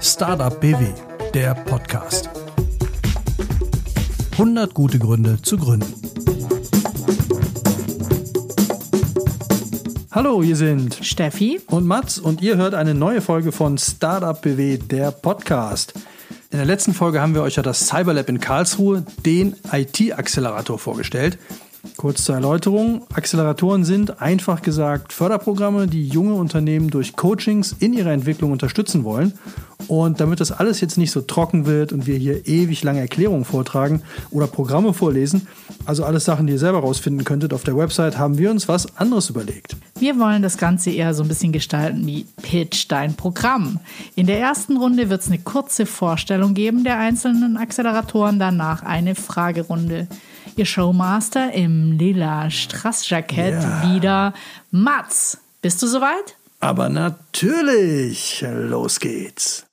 Startup BW, der Podcast. 100 gute Gründe zu gründen. Hallo, hier sind Steffi und Mats und ihr hört eine neue Folge von Startup BW, der Podcast. In der letzten Folge haben wir euch ja das Cyberlab in Karlsruhe, den IT-Accelerator, vorgestellt. Kurz zur Erläuterung. Acceleratoren sind einfach gesagt Förderprogramme, die junge Unternehmen durch Coachings in ihrer Entwicklung unterstützen wollen. Und damit das alles jetzt nicht so trocken wird und wir hier ewig lange Erklärungen vortragen oder Programme vorlesen, also alles Sachen, die ihr selber rausfinden könntet auf der Website, haben wir uns was anderes überlegt. Wir wollen das Ganze eher so ein bisschen gestalten wie Pitch dein Programm. In der ersten Runde wird es eine kurze Vorstellung geben der einzelnen Acceleratoren, danach eine Fragerunde. Ihr Showmaster im lila Strassjackett ja. wieder Mats. Bist du soweit? Aber natürlich. Los geht's.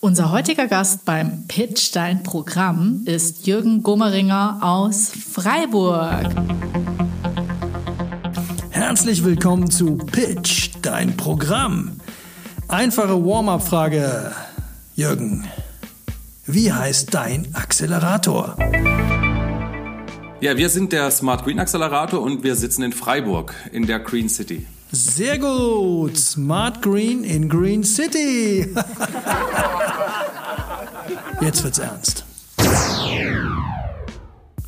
Unser heutiger Gast beim Pitch Dein Programm ist Jürgen Gummeringer aus Freiburg. Herzlich willkommen zu Pitch Dein Programm. Einfache Warm-up-Frage. Jürgen, wie heißt dein Accelerator? Ja, wir sind der Smart Green Accelerator und wir sitzen in Freiburg in der Green City. Sehr gut. Smart Green in Green City. Jetzt wird's ernst.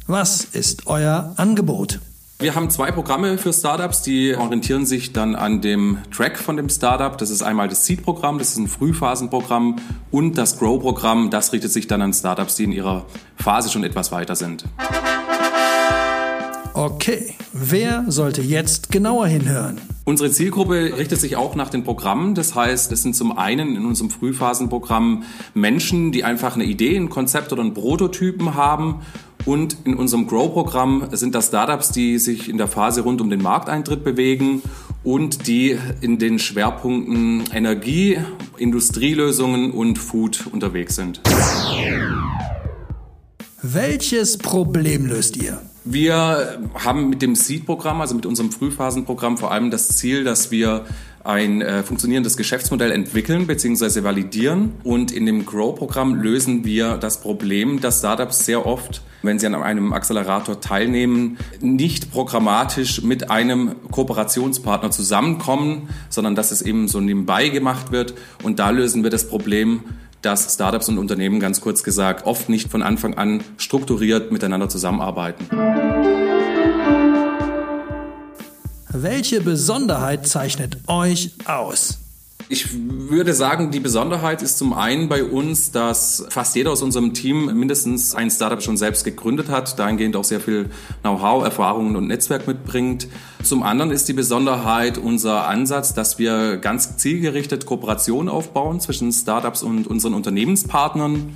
Was ist euer Angebot? Wir haben zwei Programme für Startups, die orientieren sich dann an dem Track von dem Startup. Das ist einmal das Seed-Programm, das ist ein Frühphasenprogramm und das Grow-Programm, das richtet sich dann an Startups, die in ihrer Phase schon etwas weiter sind. Okay, wer sollte jetzt genauer hinhören? Unsere Zielgruppe richtet sich auch nach den Programmen. Das heißt, es sind zum einen in unserem Frühphasenprogramm Menschen, die einfach eine Idee, ein Konzept oder einen Prototypen haben und in unserem Grow-Programm sind das Startups, die sich in der Phase rund um den Markteintritt bewegen und die in den Schwerpunkten Energie, Industrielösungen und Food unterwegs sind. Welches Problem löst ihr? Wir haben mit dem Seed-Programm, also mit unserem Frühphasenprogramm vor allem das Ziel, dass wir ein äh, funktionierendes Geschäftsmodell entwickeln bzw. validieren. Und in dem Grow-Programm lösen wir das Problem, dass Startups sehr oft, wenn sie an einem Accelerator teilnehmen, nicht programmatisch mit einem Kooperationspartner zusammenkommen, sondern dass es eben so nebenbei gemacht wird. Und da lösen wir das Problem, dass Startups und Unternehmen ganz kurz gesagt oft nicht von Anfang an strukturiert miteinander zusammenarbeiten. Welche Besonderheit zeichnet euch aus? Ich würde sagen, die Besonderheit ist zum einen bei uns, dass fast jeder aus unserem Team mindestens ein Startup schon selbst gegründet hat, dahingehend auch sehr viel Know-how, Erfahrungen und Netzwerk mitbringt. Zum anderen ist die Besonderheit unser Ansatz, dass wir ganz zielgerichtet Kooperationen aufbauen zwischen Startups und unseren Unternehmenspartnern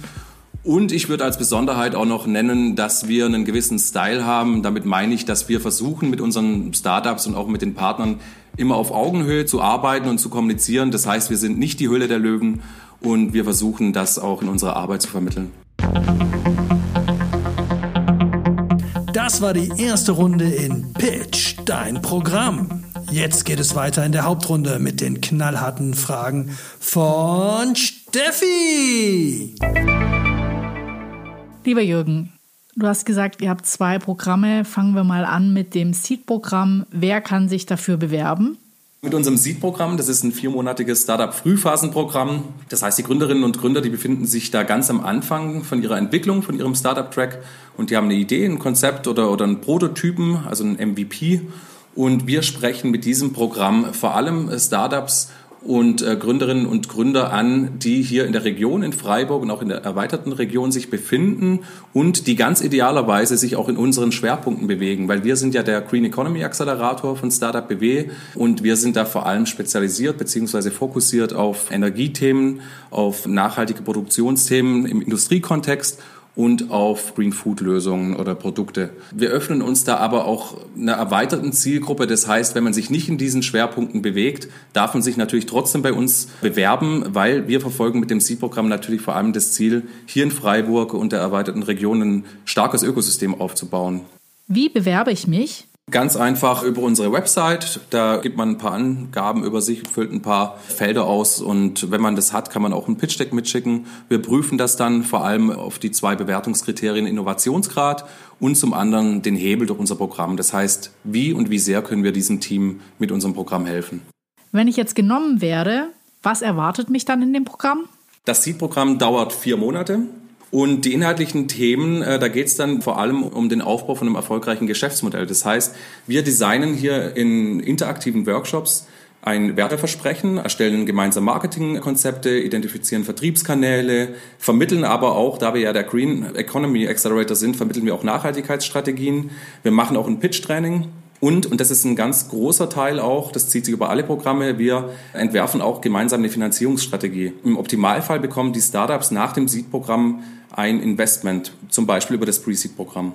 und ich würde als Besonderheit auch noch nennen, dass wir einen gewissen Style haben. Damit meine ich, dass wir versuchen, mit unseren Startups und auch mit den Partnern immer auf Augenhöhe zu arbeiten und zu kommunizieren. Das heißt, wir sind nicht die Hülle der Löwen und wir versuchen, das auch in unserer Arbeit zu vermitteln. Das war die erste Runde in Pitch, dein Programm. Jetzt geht es weiter in der Hauptrunde mit den knallharten Fragen von Steffi. Lieber Jürgen, du hast gesagt, ihr habt zwei Programme. Fangen wir mal an mit dem Seed-Programm. Wer kann sich dafür bewerben? Mit unserem Seed-Programm, das ist ein viermonatiges Startup-Frühphasenprogramm. Das heißt, die Gründerinnen und Gründer, die befinden sich da ganz am Anfang von ihrer Entwicklung, von ihrem Startup-Track und die haben eine Idee, ein Konzept oder, oder einen Prototypen, also ein MVP. Und wir sprechen mit diesem Programm vor allem Startups und äh, Gründerinnen und Gründer an, die hier in der Region in Freiburg und auch in der erweiterten Region sich befinden und die ganz idealerweise sich auch in unseren Schwerpunkten bewegen, weil wir sind ja der Green Economy Accelerator von Startup BW und wir sind da vor allem spezialisiert bzw. fokussiert auf Energiethemen, auf nachhaltige Produktionsthemen im Industriekontext und auf Green Food Lösungen oder Produkte. Wir öffnen uns da aber auch einer erweiterten Zielgruppe. Das heißt, wenn man sich nicht in diesen Schwerpunkten bewegt, darf man sich natürlich trotzdem bei uns bewerben, weil wir verfolgen mit dem Seed-Programm natürlich vor allem das Ziel, hier in Freiburg und der erweiterten Region ein starkes Ökosystem aufzubauen. Wie bewerbe ich mich? Ganz einfach über unsere Website. Da gibt man ein paar Angaben über sich, füllt ein paar Felder aus und wenn man das hat, kann man auch ein Pitch Deck mitschicken. Wir prüfen das dann vor allem auf die zwei Bewertungskriterien Innovationsgrad und zum anderen den Hebel durch unser Programm. Das heißt, wie und wie sehr können wir diesem Team mit unserem Programm helfen. Wenn ich jetzt genommen werde, was erwartet mich dann in dem Programm? Das Seed-Programm dauert vier Monate. Und die inhaltlichen Themen, äh, da geht es dann vor allem um den Aufbau von einem erfolgreichen Geschäftsmodell. Das heißt, wir designen hier in interaktiven Workshops ein Werteversprechen, erstellen gemeinsam Marketingkonzepte, identifizieren Vertriebskanäle, vermitteln aber auch, da wir ja der Green Economy Accelerator sind, vermitteln wir auch Nachhaltigkeitsstrategien. Wir machen auch ein Pitch-Training und, und das ist ein ganz großer Teil auch, das zieht sich über alle Programme, wir entwerfen auch gemeinsam eine Finanzierungsstrategie. Im Optimalfall bekommen die Startups nach dem Seed-Programm ein Investment, zum Beispiel über das Pre-Seed-Programm.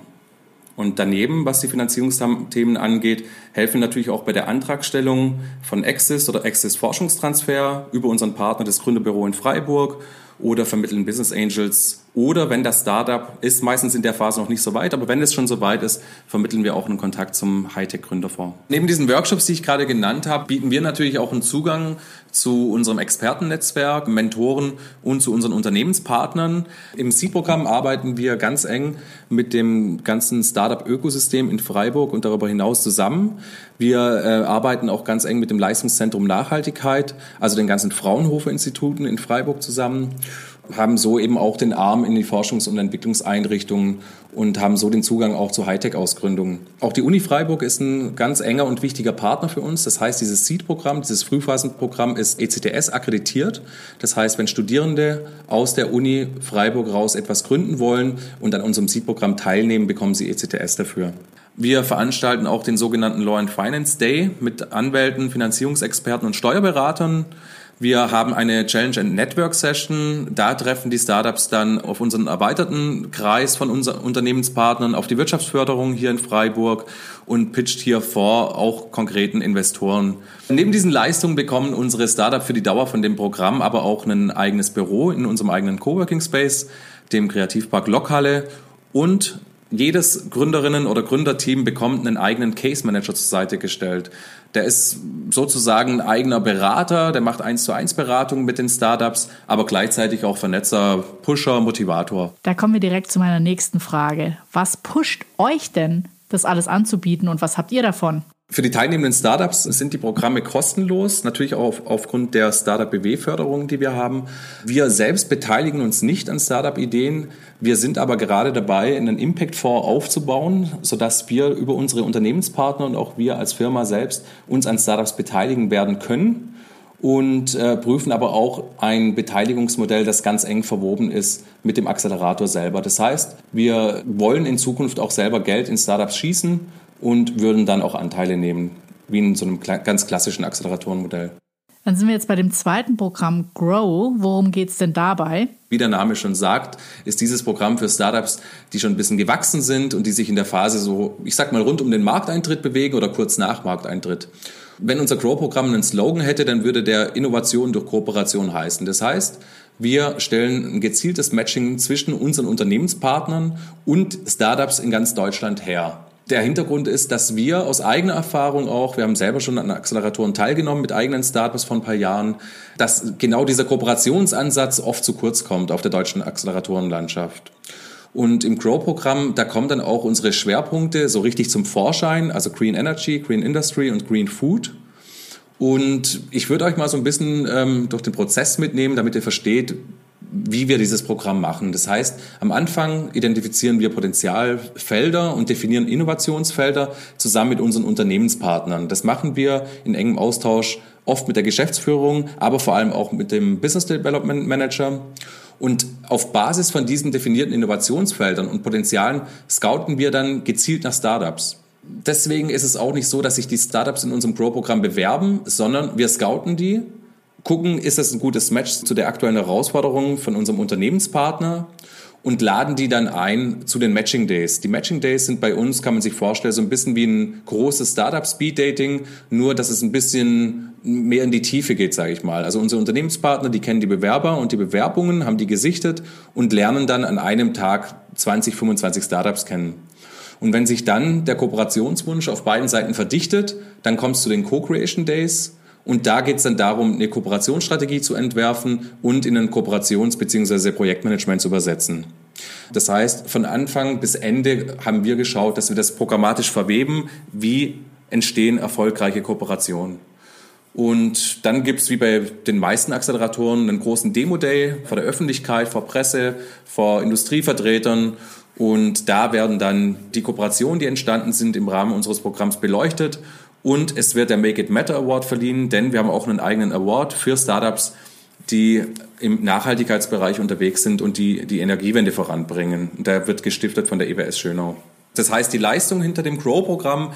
Und daneben, was die Finanzierungsthemen angeht, helfen natürlich auch bei der Antragstellung von Access oder Access Forschungstransfer über unseren Partner, das Gründerbüro in Freiburg oder vermitteln Business Angels oder wenn das Startup ist, meistens in der Phase noch nicht so weit, aber wenn es schon so weit ist, vermitteln wir auch einen Kontakt zum Hightech-Gründerfonds. Neben diesen Workshops, die ich gerade genannt habe, bieten wir natürlich auch einen Zugang zu unserem Expertennetzwerk, Mentoren und zu unseren Unternehmenspartnern. Im Seed-Programm arbeiten wir ganz eng mit dem ganzen Startup-Ökosystem in Freiburg und darüber hinaus zusammen. Wir äh, arbeiten auch ganz eng mit dem Leistungszentrum Nachhaltigkeit, also den ganzen Fraunhofer-Instituten in Freiburg zusammen haben so eben auch den Arm in die Forschungs- und Entwicklungseinrichtungen und haben so den Zugang auch zu Hightech-Ausgründungen. Auch die Uni Freiburg ist ein ganz enger und wichtiger Partner für uns. Das heißt, dieses Seed-Programm, dieses Frühphasenprogramm ist ECTS akkreditiert. Das heißt, wenn Studierende aus der Uni Freiburg raus etwas gründen wollen und an unserem Seed-Programm teilnehmen, bekommen sie ECTS dafür. Wir veranstalten auch den sogenannten Law and Finance Day mit Anwälten, Finanzierungsexperten und Steuerberatern. Wir haben eine Challenge and Network Session. Da treffen die Startups dann auf unseren erweiterten Kreis von unseren Unternehmenspartnern, auf die Wirtschaftsförderung hier in Freiburg und pitcht hier vor auch konkreten Investoren. Neben diesen Leistungen bekommen unsere Startups für die Dauer von dem Programm aber auch ein eigenes Büro in unserem eigenen Coworking Space, dem Kreativpark Lokhalle und jedes Gründerinnen- oder Gründerteam bekommt einen eigenen Case Manager zur Seite gestellt. Der ist sozusagen ein eigener Berater, der macht eins zu eins Beratung mit den Startups, aber gleichzeitig auch Vernetzer, Pusher, Motivator. Da kommen wir direkt zu meiner nächsten Frage. Was pusht euch denn, das alles anzubieten und was habt ihr davon? Für die teilnehmenden Startups sind die Programme kostenlos, natürlich auch auf, aufgrund der Startup BW-Förderung, die wir haben. Wir selbst beteiligen uns nicht an Startup-Ideen. Wir sind aber gerade dabei, einen Impact-Fonds aufzubauen, sodass wir über unsere Unternehmenspartner und auch wir als Firma selbst uns an Startups beteiligen werden können und äh, prüfen aber auch ein Beteiligungsmodell, das ganz eng verwoben ist mit dem Accelerator selber. Das heißt, wir wollen in Zukunft auch selber Geld in Startups schießen und würden dann auch Anteile nehmen, wie in so einem ganz klassischen Acceleratorenmodell. Dann sind wir jetzt bei dem zweiten Programm Grow. Worum geht es denn dabei? Wie der Name schon sagt, ist dieses Programm für Startups, die schon ein bisschen gewachsen sind und die sich in der Phase so, ich sag mal, rund um den Markteintritt bewegen oder kurz nach Markteintritt. Wenn unser Grow-Programm einen Slogan hätte, dann würde der Innovation durch Kooperation heißen. Das heißt, wir stellen ein gezieltes Matching zwischen unseren Unternehmenspartnern und Startups in ganz Deutschland her. Der Hintergrund ist, dass wir aus eigener Erfahrung auch, wir haben selber schon an Acceleratoren teilgenommen mit eigenen Startups vor ein paar Jahren, dass genau dieser Kooperationsansatz oft zu kurz kommt auf der deutschen Acceleratorenlandschaft. Und im Grow-Programm, da kommen dann auch unsere Schwerpunkte so richtig zum Vorschein, also Green Energy, Green Industry und Green Food. Und ich würde euch mal so ein bisschen ähm, durch den Prozess mitnehmen, damit ihr versteht, wie wir dieses Programm machen. Das heißt, am Anfang identifizieren wir Potenzialfelder und definieren Innovationsfelder zusammen mit unseren Unternehmenspartnern. Das machen wir in engem Austausch oft mit der Geschäftsführung, aber vor allem auch mit dem Business Development Manager. Und auf Basis von diesen definierten Innovationsfeldern und Potenzialen scouten wir dann gezielt nach Startups. Deswegen ist es auch nicht so, dass sich die Startups in unserem Grow-Programm bewerben, sondern wir scouten die gucken, ist das ein gutes Match zu der aktuellen Herausforderung von unserem Unternehmenspartner und laden die dann ein zu den Matching Days. Die Matching Days sind bei uns, kann man sich vorstellen, so ein bisschen wie ein großes Startup Speed Dating, nur dass es ein bisschen mehr in die Tiefe geht, sage ich mal. Also unsere Unternehmenspartner, die kennen die Bewerber und die Bewerbungen, haben die gesichtet und lernen dann an einem Tag 20, 25 Startups kennen. Und wenn sich dann der Kooperationswunsch auf beiden Seiten verdichtet, dann kommst du zu den Co-Creation Days. Und da geht es dann darum, eine Kooperationsstrategie zu entwerfen und in ein Kooperations- bzw. Projektmanagement zu übersetzen. Das heißt, von Anfang bis Ende haben wir geschaut, dass wir das programmatisch verweben, wie entstehen erfolgreiche Kooperationen. Und dann gibt's wie bei den meisten Acceleratoren einen großen Demo-Day vor der Öffentlichkeit, vor Presse, vor Industrievertretern. Und da werden dann die Kooperationen, die entstanden sind, im Rahmen unseres Programms beleuchtet. Und es wird der Make It Matter Award verliehen, denn wir haben auch einen eigenen Award für Startups, die im Nachhaltigkeitsbereich unterwegs sind und die die Energiewende voranbringen. Und der wird gestiftet von der EBS Schönau. Das heißt, die Leistung hinter dem Grow-Programm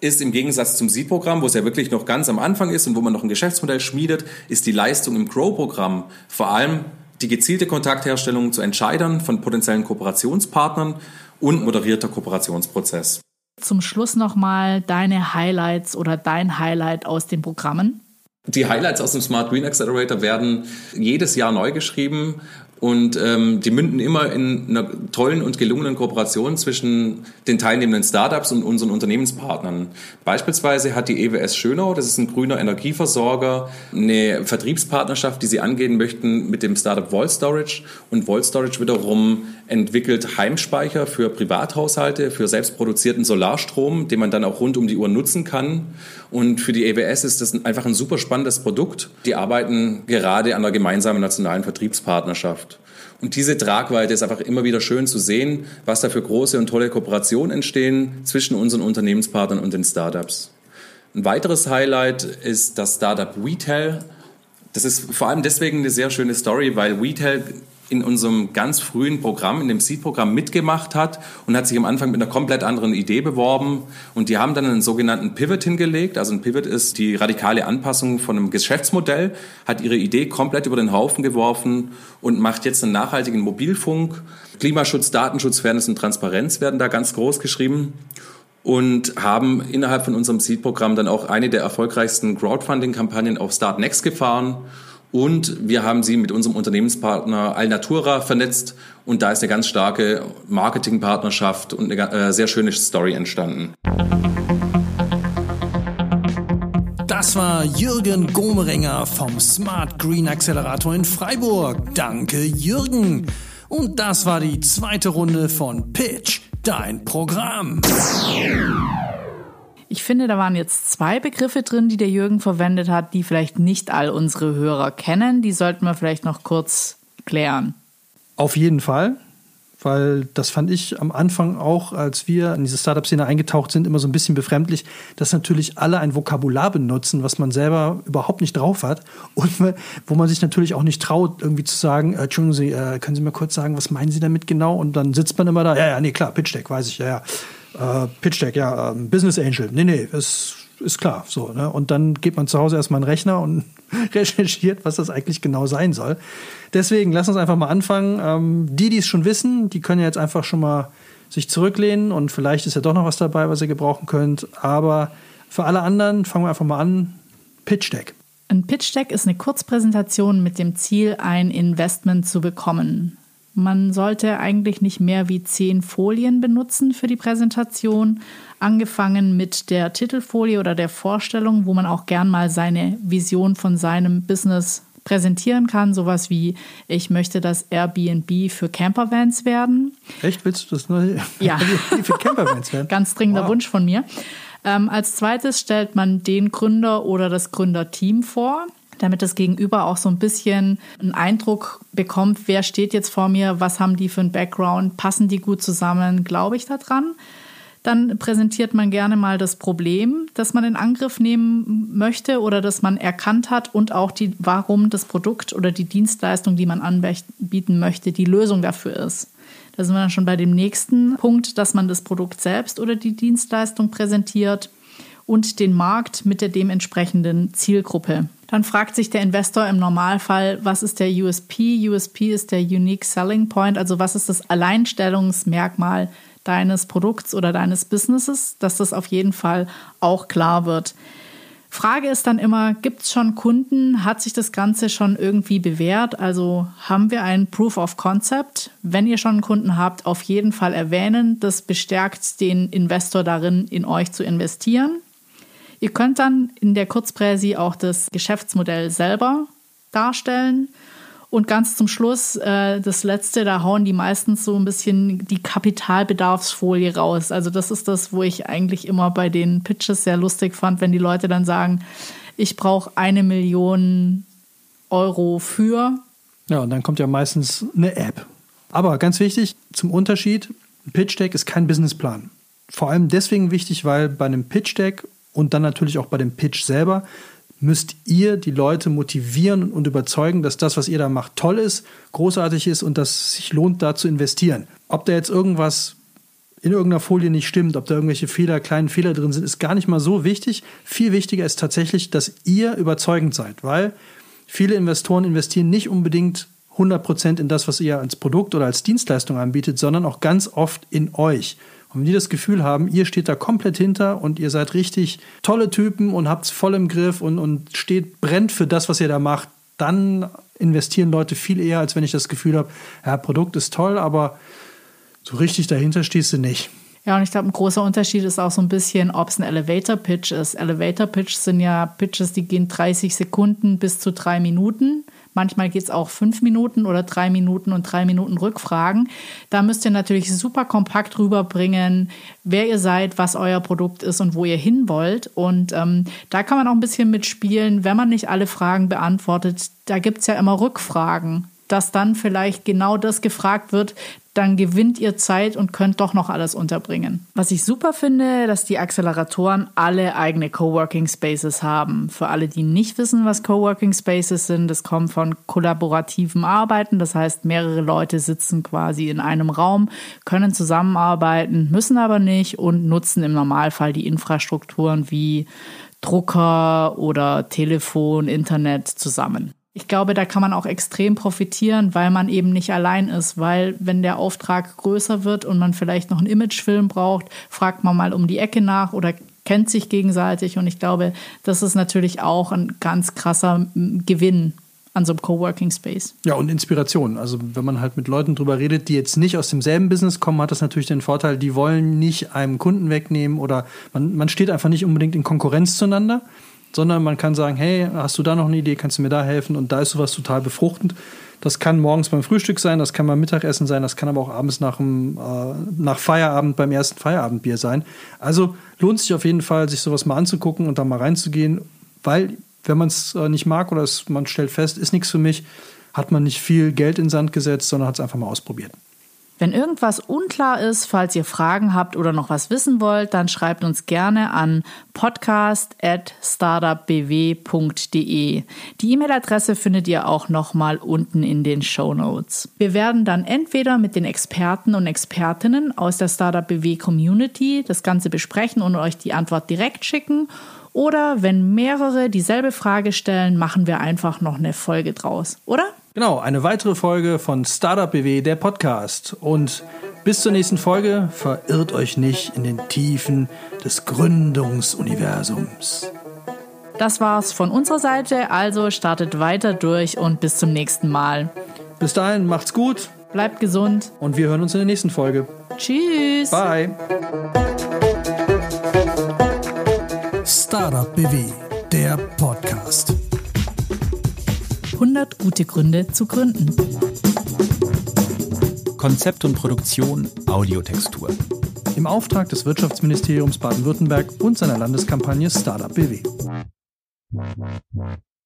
ist im Gegensatz zum Seed-Programm, wo es ja wirklich noch ganz am Anfang ist und wo man noch ein Geschäftsmodell schmiedet, ist die Leistung im Grow-Programm vor allem die gezielte Kontaktherstellung zu Entscheidern von potenziellen Kooperationspartnern und moderierter Kooperationsprozess. Zum Schluss nochmal deine Highlights oder dein Highlight aus den Programmen. Die Highlights aus dem Smart Green Accelerator werden jedes Jahr neu geschrieben und ähm, die münden immer in einer tollen und gelungenen Kooperation zwischen den teilnehmenden Startups und unseren Unternehmenspartnern. Beispielsweise hat die EWS Schönau, das ist ein grüner Energieversorger, eine Vertriebspartnerschaft, die sie angehen möchten mit dem Startup Volt Storage. Und Volt Storage wiederum entwickelt Heimspeicher für Privathaushalte, für selbstproduzierten Solarstrom, den man dann auch rund um die Uhr nutzen kann. Und für die EWS ist das einfach ein super spannendes Produkt. Die arbeiten gerade an der gemeinsamen nationalen Vertriebspartnerschaft. Und diese Tragweite ist einfach immer wieder schön zu sehen, was da für große und tolle Kooperationen entstehen zwischen unseren Unternehmenspartnern und den Startups. Ein weiteres Highlight ist das Startup WeTel. Das ist vor allem deswegen eine sehr schöne Story, weil WeTel in unserem ganz frühen Programm, in dem Seed-Programm mitgemacht hat und hat sich am Anfang mit einer komplett anderen Idee beworben. Und die haben dann einen sogenannten Pivot hingelegt. Also ein Pivot ist die radikale Anpassung von einem Geschäftsmodell, hat ihre Idee komplett über den Haufen geworfen und macht jetzt einen nachhaltigen Mobilfunk. Klimaschutz, Datenschutz, Fairness und Transparenz werden da ganz groß geschrieben und haben innerhalb von unserem Seed-Programm dann auch eine der erfolgreichsten Crowdfunding-Kampagnen auf Start Next gefahren und wir haben sie mit unserem Unternehmenspartner Alnatura vernetzt. Und da ist eine ganz starke Marketingpartnerschaft und eine äh, sehr schöne Story entstanden. Das war Jürgen Gomeringer vom Smart Green Accelerator in Freiburg. Danke, Jürgen. Und das war die zweite Runde von Pitch, dein Programm. Ich finde, da waren jetzt zwei Begriffe drin, die der Jürgen verwendet hat, die vielleicht nicht all unsere Hörer kennen. Die sollten wir vielleicht noch kurz klären. Auf jeden Fall, weil das fand ich am Anfang auch, als wir in diese Startup-Szene eingetaucht sind, immer so ein bisschen befremdlich, dass natürlich alle ein Vokabular benutzen, was man selber überhaupt nicht drauf hat und wo man sich natürlich auch nicht traut, irgendwie zu sagen, äh, Entschuldigen Sie, äh, können Sie mir kurz sagen, was meinen Sie damit genau? Und dann sitzt man immer da, ja, ja, nee, klar, Pitch Deck, weiß ich, ja, ja. Äh, Pitch Deck, ja, äh, Business Angel. Nee, nee, ist, ist klar. So, ne? Und dann geht man zu Hause erstmal einen Rechner und recherchiert, was das eigentlich genau sein soll. Deswegen, lass uns einfach mal anfangen. Ähm, die, die es schon wissen, die können ja jetzt einfach schon mal sich zurücklehnen und vielleicht ist ja doch noch was dabei, was ihr gebrauchen könnt. Aber für alle anderen fangen wir einfach mal an. Pitch Deck. Ein Pitch Deck ist eine Kurzpräsentation mit dem Ziel, ein Investment zu bekommen. Man sollte eigentlich nicht mehr wie zehn Folien benutzen für die Präsentation, angefangen mit der Titelfolie oder der Vorstellung, wo man auch gern mal seine Vision von seinem Business präsentieren kann. Sowas wie, ich möchte das Airbnb für Campervans werden. Echt? Willst du das neue ja. Airbnb für Campervans werden? Ganz dringender wow. Wunsch von mir. Ähm, als zweites stellt man den Gründer oder das Gründerteam vor damit das Gegenüber auch so ein bisschen einen Eindruck bekommt, wer steht jetzt vor mir, was haben die für einen Background, passen die gut zusammen, glaube ich daran. Dann präsentiert man gerne mal das Problem, das man in Angriff nehmen möchte oder das man erkannt hat und auch die, warum das Produkt oder die Dienstleistung, die man anbieten möchte, die Lösung dafür ist. Da sind wir dann schon bei dem nächsten Punkt, dass man das Produkt selbst oder die Dienstleistung präsentiert und den Markt mit der dementsprechenden Zielgruppe. Dann fragt sich der Investor im Normalfall, was ist der USP? USP ist der Unique Selling Point, also was ist das Alleinstellungsmerkmal deines Produkts oder deines Businesses, dass das auf jeden Fall auch klar wird. Frage ist dann immer, gibt es schon Kunden? Hat sich das Ganze schon irgendwie bewährt? Also haben wir ein Proof of Concept? Wenn ihr schon einen Kunden habt, auf jeden Fall erwähnen. Das bestärkt den Investor darin, in euch zu investieren. Ihr könnt dann in der Kurzpräsi auch das Geschäftsmodell selber darstellen. Und ganz zum Schluss, äh, das letzte, da hauen die meistens so ein bisschen die Kapitalbedarfsfolie raus. Also das ist das, wo ich eigentlich immer bei den Pitches sehr lustig fand, wenn die Leute dann sagen, ich brauche eine Million Euro für. Ja, und dann kommt ja meistens eine App. Aber ganz wichtig, zum Unterschied, ein Pitch Deck ist kein Businessplan. Vor allem deswegen wichtig, weil bei einem Pitch Deck und dann natürlich auch bei dem Pitch selber müsst ihr die Leute motivieren und überzeugen, dass das, was ihr da macht, toll ist, großartig ist und dass es sich lohnt, da zu investieren. Ob da jetzt irgendwas in irgendeiner Folie nicht stimmt, ob da irgendwelche Fehler, kleinen Fehler drin sind, ist gar nicht mal so wichtig. Viel wichtiger ist tatsächlich, dass ihr überzeugend seid, weil viele Investoren investieren nicht unbedingt 100% in das, was ihr als Produkt oder als Dienstleistung anbietet, sondern auch ganz oft in euch. Und wenn die das Gefühl haben, ihr steht da komplett hinter und ihr seid richtig tolle Typen und habt es voll im Griff und, und steht, brennt für das, was ihr da macht, dann investieren Leute viel eher, als wenn ich das Gefühl habe, ja, Produkt ist toll, aber so richtig dahinter stehst du nicht. Ja, und ich glaube, ein großer Unterschied ist auch so ein bisschen, ob es ein Elevator-Pitch ist. Elevator-Pitch sind ja Pitches, die gehen 30 Sekunden bis zu drei Minuten. Manchmal geht es auch fünf Minuten oder drei Minuten und drei Minuten Rückfragen. Da müsst ihr natürlich super kompakt rüberbringen, wer ihr seid, was euer Produkt ist und wo ihr hin wollt. Und ähm, da kann man auch ein bisschen mitspielen, wenn man nicht alle Fragen beantwortet. Da gibt es ja immer Rückfragen dass dann vielleicht genau das gefragt wird, dann gewinnt ihr Zeit und könnt doch noch alles unterbringen. Was ich super finde, dass die Acceleratoren alle eigene Coworking Spaces haben. Für alle, die nicht wissen, was Coworking Spaces sind, das kommt von kollaborativem Arbeiten. Das heißt, mehrere Leute sitzen quasi in einem Raum, können zusammenarbeiten, müssen aber nicht und nutzen im Normalfall die Infrastrukturen wie Drucker oder Telefon, Internet zusammen ich glaube, da kann man auch extrem profitieren, weil man eben nicht allein ist. Weil wenn der Auftrag größer wird und man vielleicht noch einen Imagefilm braucht, fragt man mal um die Ecke nach oder kennt sich gegenseitig. Und ich glaube, das ist natürlich auch ein ganz krasser Gewinn an so einem Coworking Space. Ja, und Inspiration. Also wenn man halt mit Leuten drüber redet, die jetzt nicht aus demselben Business kommen, hat das natürlich den Vorteil, die wollen nicht einem Kunden wegnehmen oder man, man steht einfach nicht unbedingt in Konkurrenz zueinander, sondern man kann sagen, hey, hast du da noch eine Idee, kannst du mir da helfen? Und da ist sowas total befruchtend. Das kann morgens beim Frühstück sein, das kann beim Mittagessen sein, das kann aber auch abends nach, dem, äh, nach Feierabend beim ersten Feierabendbier sein. Also lohnt sich auf jeden Fall, sich sowas mal anzugucken und da mal reinzugehen, weil wenn man es äh, nicht mag oder es, man stellt fest, ist nichts für mich, hat man nicht viel Geld in Sand gesetzt, sondern hat es einfach mal ausprobiert. Wenn irgendwas unklar ist, falls ihr Fragen habt oder noch was wissen wollt, dann schreibt uns gerne an podcast@startupbw.de. Die E-Mail-Adresse findet ihr auch nochmal unten in den Show Notes. Wir werden dann entweder mit den Experten und Expertinnen aus der Startup BW Community das Ganze besprechen und euch die Antwort direkt schicken oder wenn mehrere dieselbe Frage stellen, machen wir einfach noch eine Folge draus, oder? Genau, eine weitere Folge von Startup BW, der Podcast. Und bis zur nächsten Folge verirrt euch nicht in den Tiefen des Gründungsuniversums. Das war's von unserer Seite, also startet weiter durch und bis zum nächsten Mal. Bis dahin, macht's gut. Bleibt gesund. Und wir hören uns in der nächsten Folge. Tschüss. Bye. Startup BW, der Podcast. 100 gute Gründe zu gründen. Konzept und Produktion Audiotextur. Im Auftrag des Wirtschaftsministeriums Baden-Württemberg und seiner Landeskampagne Startup BW.